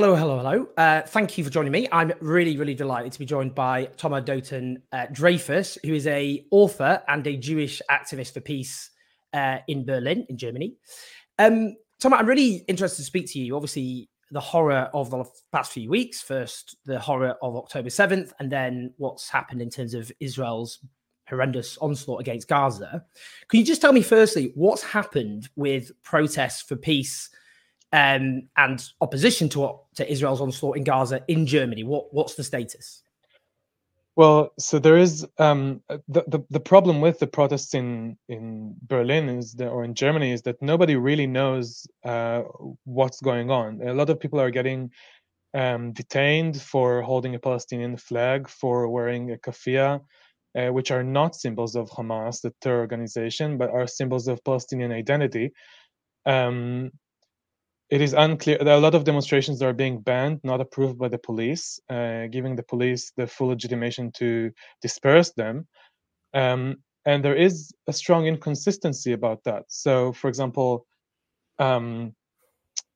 Hello, hello, hello. Uh, thank you for joining me. I'm really, really delighted to be joined by Tomer Dotan uh, Dreyfus, who is a author and a Jewish activist for peace uh, in Berlin, in Germany. Um, Tomer, I'm really interested to speak to you. Obviously, the horror of the past few weeks. First, the horror of October 7th, and then what's happened in terms of Israel's horrendous onslaught against Gaza. Can you just tell me, firstly, what's happened with protests for peace um, and opposition to, to Israel's onslaught in Gaza in Germany? What, what's the status? Well, so there is um, the, the the problem with the protests in in Berlin is that, or in Germany is that nobody really knows uh, what's going on. A lot of people are getting um, detained for holding a Palestinian flag, for wearing a keffiyeh, uh, which are not symbols of Hamas, the terror organization, but are symbols of Palestinian identity. Um, it is unclear. There are a lot of demonstrations that are being banned, not approved by the police, uh, giving the police the full legitimation to disperse them. Um, and there is a strong inconsistency about that. So, for example, um,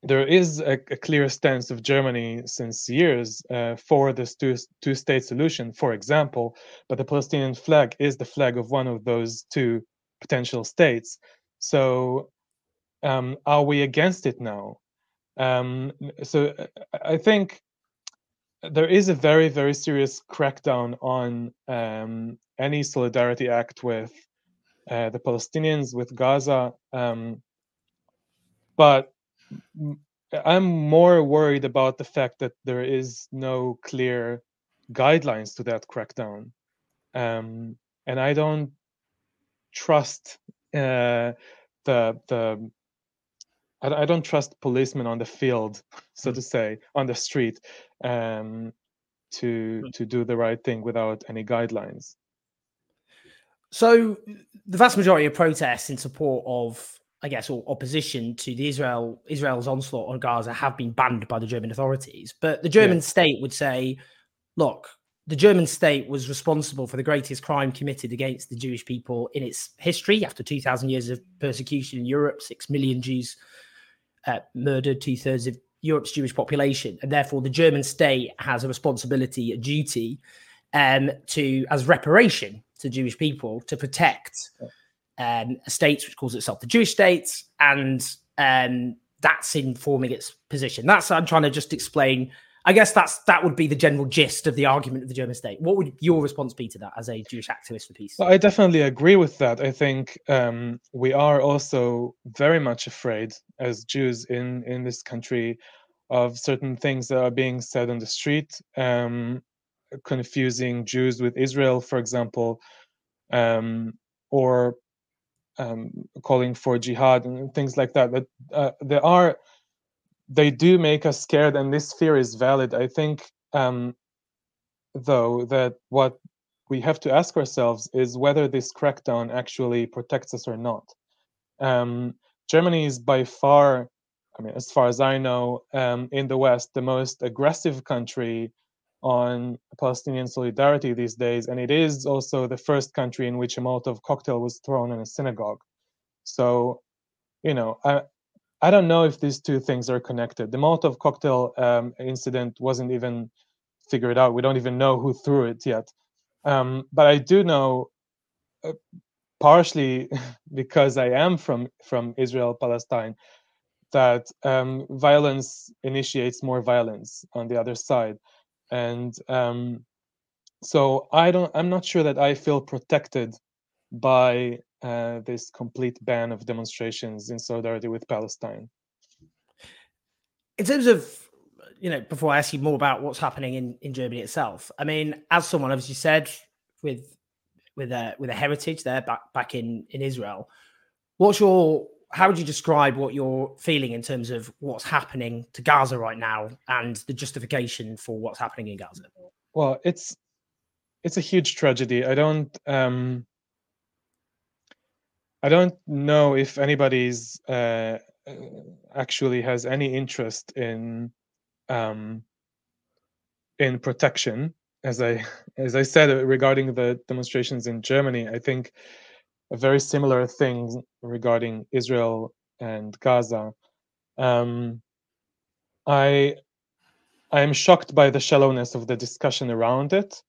there is a, a, clear stance of Germany since years uh, for this two, two state solution, for example, but the Palestinian flag is the flag of one of those two potential states. So, um, are we against it now? Um, so I think there is a very very serious crackdown on um, any solidarity act with uh, the Palestinians with Gaza, um, but I'm more worried about the fact that there is no clear guidelines to that crackdown, um, and I don't trust uh, the the I, I don't trust policemen on the field, so to say, on the street, um, to hmm. to do the right thing without any guidelines. So, the vast majority of protests in support of, I guess, or opposition to the Israel Israel's onslaught on Gaza have been banned by the German authorities. But the German yeah. state would say, look, the German state was responsible for the greatest crime committed against the Jewish people in its history after 2,000 years of persecution in Europe, 6 million Jews uh, murdered two thirds of Europe's Jewish population, and therefore the German state has a responsibility, a duty, um, to as reparation to Jewish people to protect um, a state which calls itself the Jewish state, and um, that's informing its position. That's I'm trying to just explain I guess that's that would be the general gist of the argument of the German state. What would your response be to that as a Jewish activist for peace? Well, I definitely agree with that. I think um, we are also very much afraid as Jews in in this country of certain things that are being said on the street, um, confusing Jews with Israel, for example, um, or um, calling for jihad and things like that. That uh, there are they do make us scared, and this fear is valid. I think, um, though, that what we have to ask ourselves is whether this crackdown actually protects us or not. Um, Germany is by far, I mean, as far as I know, um, in the West, the most aggressive country on Palestinian solidarity these days, and it is also the first country in which a Molotov cocktail was thrown in a synagogue. So, you know, I, I don't know if these two things are connected. The Molotov cocktail um, incident wasn't even figured out. We don't even know who threw it yet. Um, but I do know, uh, partially because I am from from Israel Palestine, that um, violence initiates more violence on the other side, and um, so I don't. I'm not sure that I feel protected by uh, this complete ban of demonstrations in solidarity with Palestine. In terms of, you know, before I ask you more about what's happening in, in Germany itself, I mean, as someone, as you said, with with a with a heritage there back back in in Israel, what's your how would you describe what you're feeling in terms of what's happening to Gaza right now and the justification for what's happening in Gaza? Well, it's it's a huge tragedy. I don't um, I don't know if anybody's uh, actually has any interest in um, in protection. As I as I said regarding the demonstrations in Germany, I think a very similar thing regarding Israel and Gaza. Um, I I am shocked by the shallowness of the discussion around it.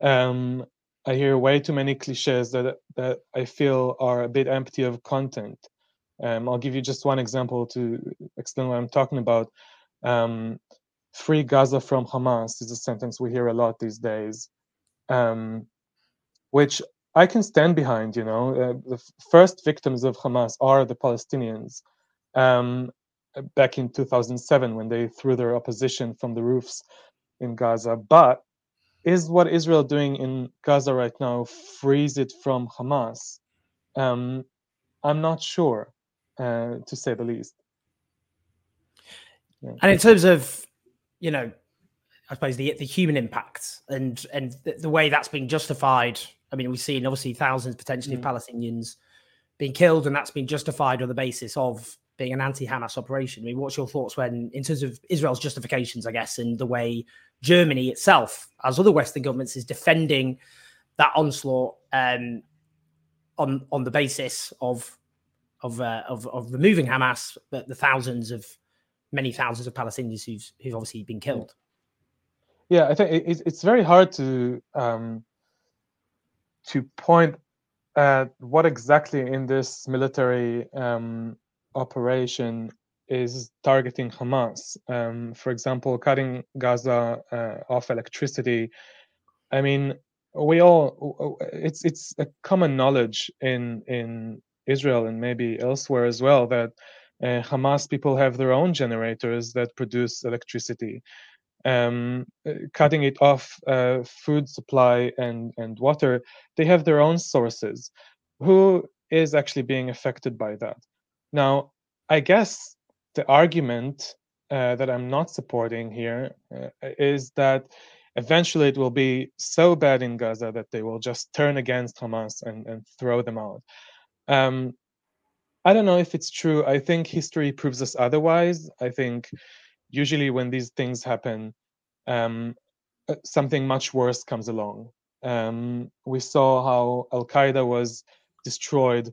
Um, I hear way too many cliches that that I feel are a bit empty of content. Um, I'll give you just one example to explain what I'm talking about. Um, free Gaza from Hamas is a sentence we hear a lot these days, um, which I can stand behind. You know, uh, the first victims of Hamas are the Palestinians. Um, back in 2007, when they threw their opposition from the roofs in Gaza, but is what Israel doing in Gaza right now frees it from Hamas? Um, I'm not sure, uh, to say the least. Yeah. And in terms of, you know, I suppose the the human impact and and the, the way that's being justified. I mean, we've seen obviously thousands potentially mm. of Palestinians being killed, and that's been justified on the basis of being an anti-Hamas operation. I mean, what's your thoughts when, in terms of Israel's justifications, I guess, and the way Germany itself, as other Western governments, is defending that onslaught um, on on the basis of of, uh, of of removing Hamas, but the thousands of many thousands of Palestinians who've who've obviously been killed. Yeah, I think it's very hard to um, to point at what exactly in this military um, operation is targeting Hamas. Um, for example, cutting Gaza uh, off electricity. I mean, we all it's it's a common knowledge in in Israel and maybe elsewhere as well that uh, Hamas people have their own generators that produce electricity. Um, uh, cutting it off uh, food supply and and water, they have their own sources. Who is actually being affected by that? Now, I guess the argument uh, that I'm not supporting here uh, is that eventually it will be so bad in Gaza that they will just turn against Hamas and, and throw them out. Um, I don't know if it's true. I think history proves us otherwise. I think usually when these things happen, um, uh, something much worse comes along. Um, we saw how Al Qaeda was destroyed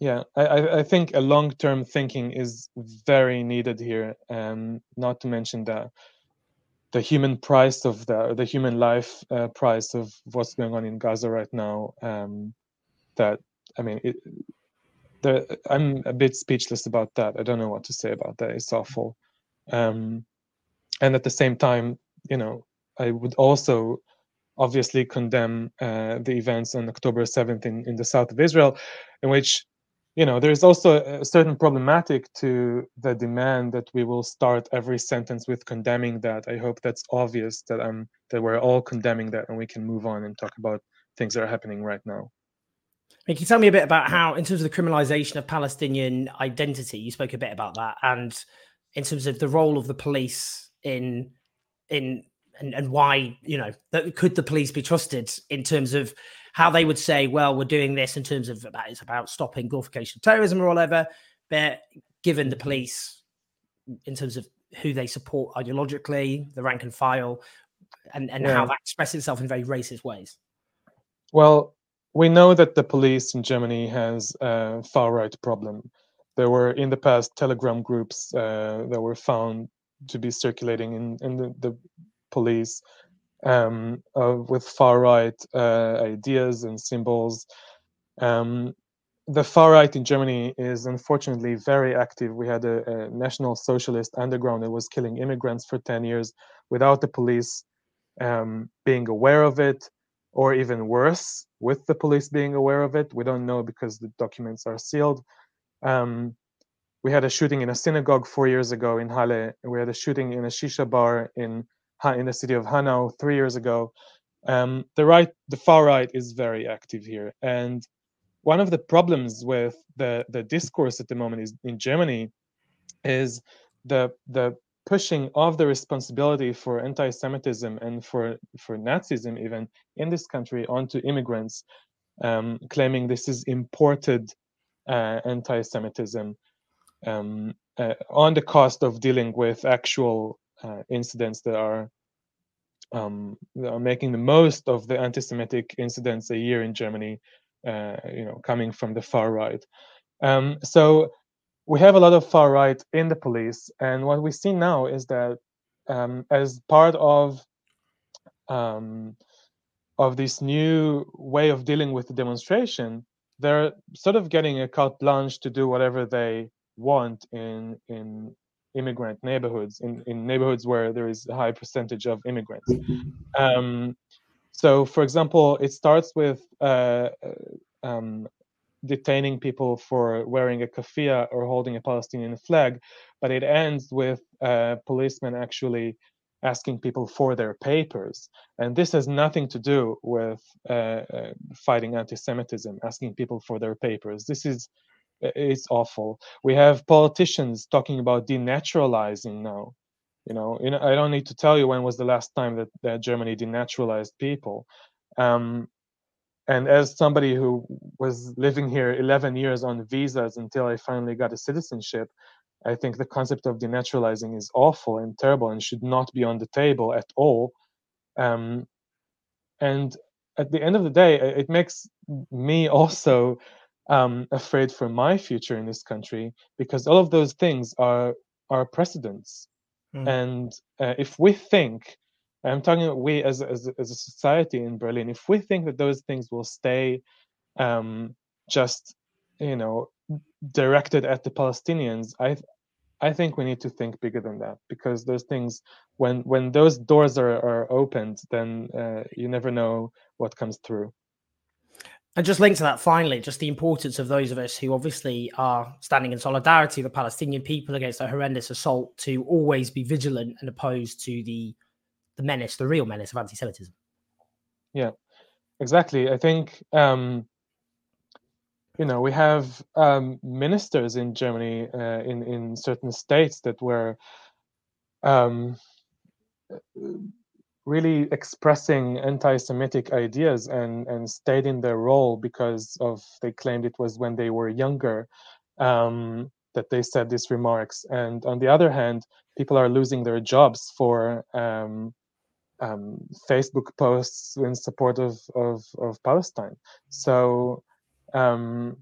Yeah, I, I think a long-term thinking is very needed here. Um, not to mention the the human price of the the human life uh, price of what's going on in Gaza right now. Um, that I mean, it, the, I'm a bit speechless about that. I don't know what to say about that. It's awful. Um, and at the same time, you know, I would also obviously condemn uh, the events on October 7th in, in the south of Israel, in which you know there's also a certain problematic to the demand that we will start every sentence with condemning that. I hope that's obvious that i'm that we're all condemning that and we can move on and talk about things that are happening right now. Can you tell me a bit about how, in terms of the criminalization of Palestinian identity, you spoke a bit about that, and in terms of the role of the police in in and, and why you know that could the police be trusted in terms of how they would say, well, we're doing this in terms of about it's about stopping glorification of terrorism or whatever, but given the police in terms of who they support ideologically, the rank and file, and, and yeah. how that expresses itself in very racist ways. Well, we know that the police in Germany has a far right problem. There were in the past Telegram groups uh, that were found to be circulating in, in the, the police um, uh, with far right uh, ideas and symbols. Um, the far right in Germany is unfortunately very active. We had a, a, national socialist underground that was killing immigrants for 10 years without the police um, being aware of it, or even worse, with the police being aware of it. We don't know because the documents are sealed. Um, we had a shooting in a synagogue four years ago in Halle. We had a shooting in a shisha bar in in the city of Hanau three years ago. Um, the right, the far right, is very active here, and one of the problems with the the discourse at the moment is in Germany is the the pushing of the responsibility for anti-Semitism and for for Nazism even in this country onto immigrants, um, claiming this is imported uh, anti-Semitism um, uh, on the cost of dealing with actual uh, incidents that are um, that are making the most of the anti-Semitic incidents a year in Germany, uh, you know, coming from the far right. Um, so we have a lot of far right in the police, and what we see now is that um, as part of um, of this new way of dealing with the demonstration, they're sort of getting a carte blanche to do whatever they want in in immigrant neighborhoods in, in neighborhoods where there is a high percentage of immigrants um, so for example it starts with uh, um, detaining people for wearing a keffiyeh or holding a Palestinian flag, but it ends with uh, policemen actually asking people for their papers. And this has nothing to do with uh, uh, fighting anti-Semitism, asking people for their papers. This is it's awful. We have politicians talking about denaturalizing now. You know, you know, I don't need to tell you when was the last time that, that Germany denaturalized people. Um, and as somebody who was living here 11 years on visas until I finally got a citizenship, I think the concept of denaturalizing is awful and terrible and should not be on the table at all. Um, and at the end of the day, it makes me also um, afraid for my future in this country because all of those things are are precedents. Mm. And uh, if we think I'm talking about we as as as a society in Berlin. If we think that those things will stay um, just you know directed at the Palestinians, I I think we need to think bigger than that because those things when when those doors are are opened, then uh, you never know what comes through. And just linked to that, finally, just the importance of those of us who obviously are standing in solidarity with the Palestinian people against a horrendous assault to always be vigilant and opposed to the the menace, the real menace of anti-Semitism. Yeah, exactly. I think um, you know we have um, ministers in Germany uh, in in certain states that were um, really expressing anti-Semitic ideas and and stayed in their role because of they claimed it was when they were younger um, that they said these remarks. And on the other hand, people are losing their jobs for um, um, Facebook posts in support of of, of Palestine. So um,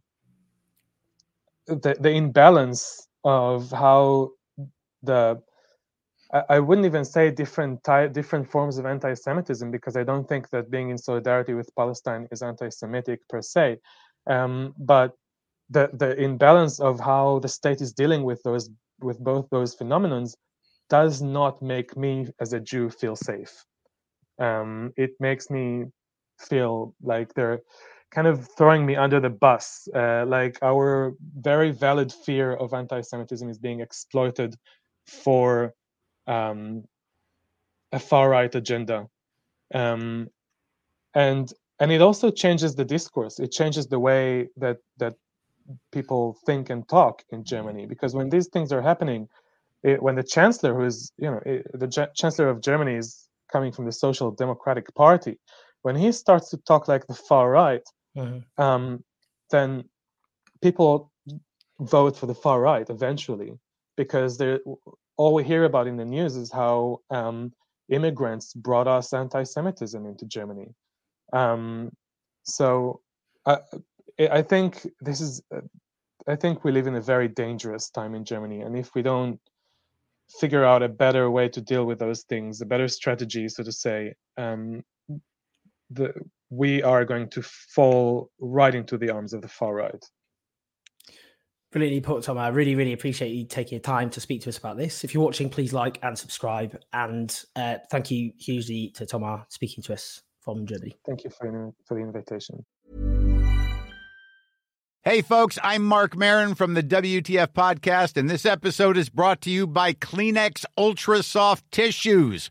the the imbalance of how the I, wouldn't even say different ty- different forms of anti-Semitism because I don't think that being in solidarity with Palestine is anti-Semitic per se, um, but the the imbalance of how the state is dealing with those with both those phenomenons does not make me as a Jew feel safe. Um, it makes me feel like they're kind of throwing me under the bus. Uh, like our very valid fear of anti-Semitism is being exploited for um, a far right agenda. Um, and and it also changes the discourse. It changes the way that that people think and talk in Germany because when these things are happening, it, when the chancellor, who is you know it, the chancellor of Germany, is coming from the Social Democratic Party, when he starts to talk like the far right, mm-hmm. um, then people vote for the far right eventually because they're all we hear about in the news is how um, immigrants brought us anti-Semitism into Germany. Um, so I, I think this is, I think we live in a very dangerous time in Germany, and if we don't figure out a better way to deal with those things, a better strategy, so to say, um, the we are going to fall right into the arms of the far right. Brilliantly put, Tom. I really, really appreciate you taking your time to speak to us about this. If you're watching, please like and subscribe. And uh, thank you hugely to Thomas speaking to us from Germany. Thank you for, for the invitation. Hey, folks, I'm Marc Maron from the WTF Podcast, and this episode is brought to you by Kleenex Ultra Soft Tissues,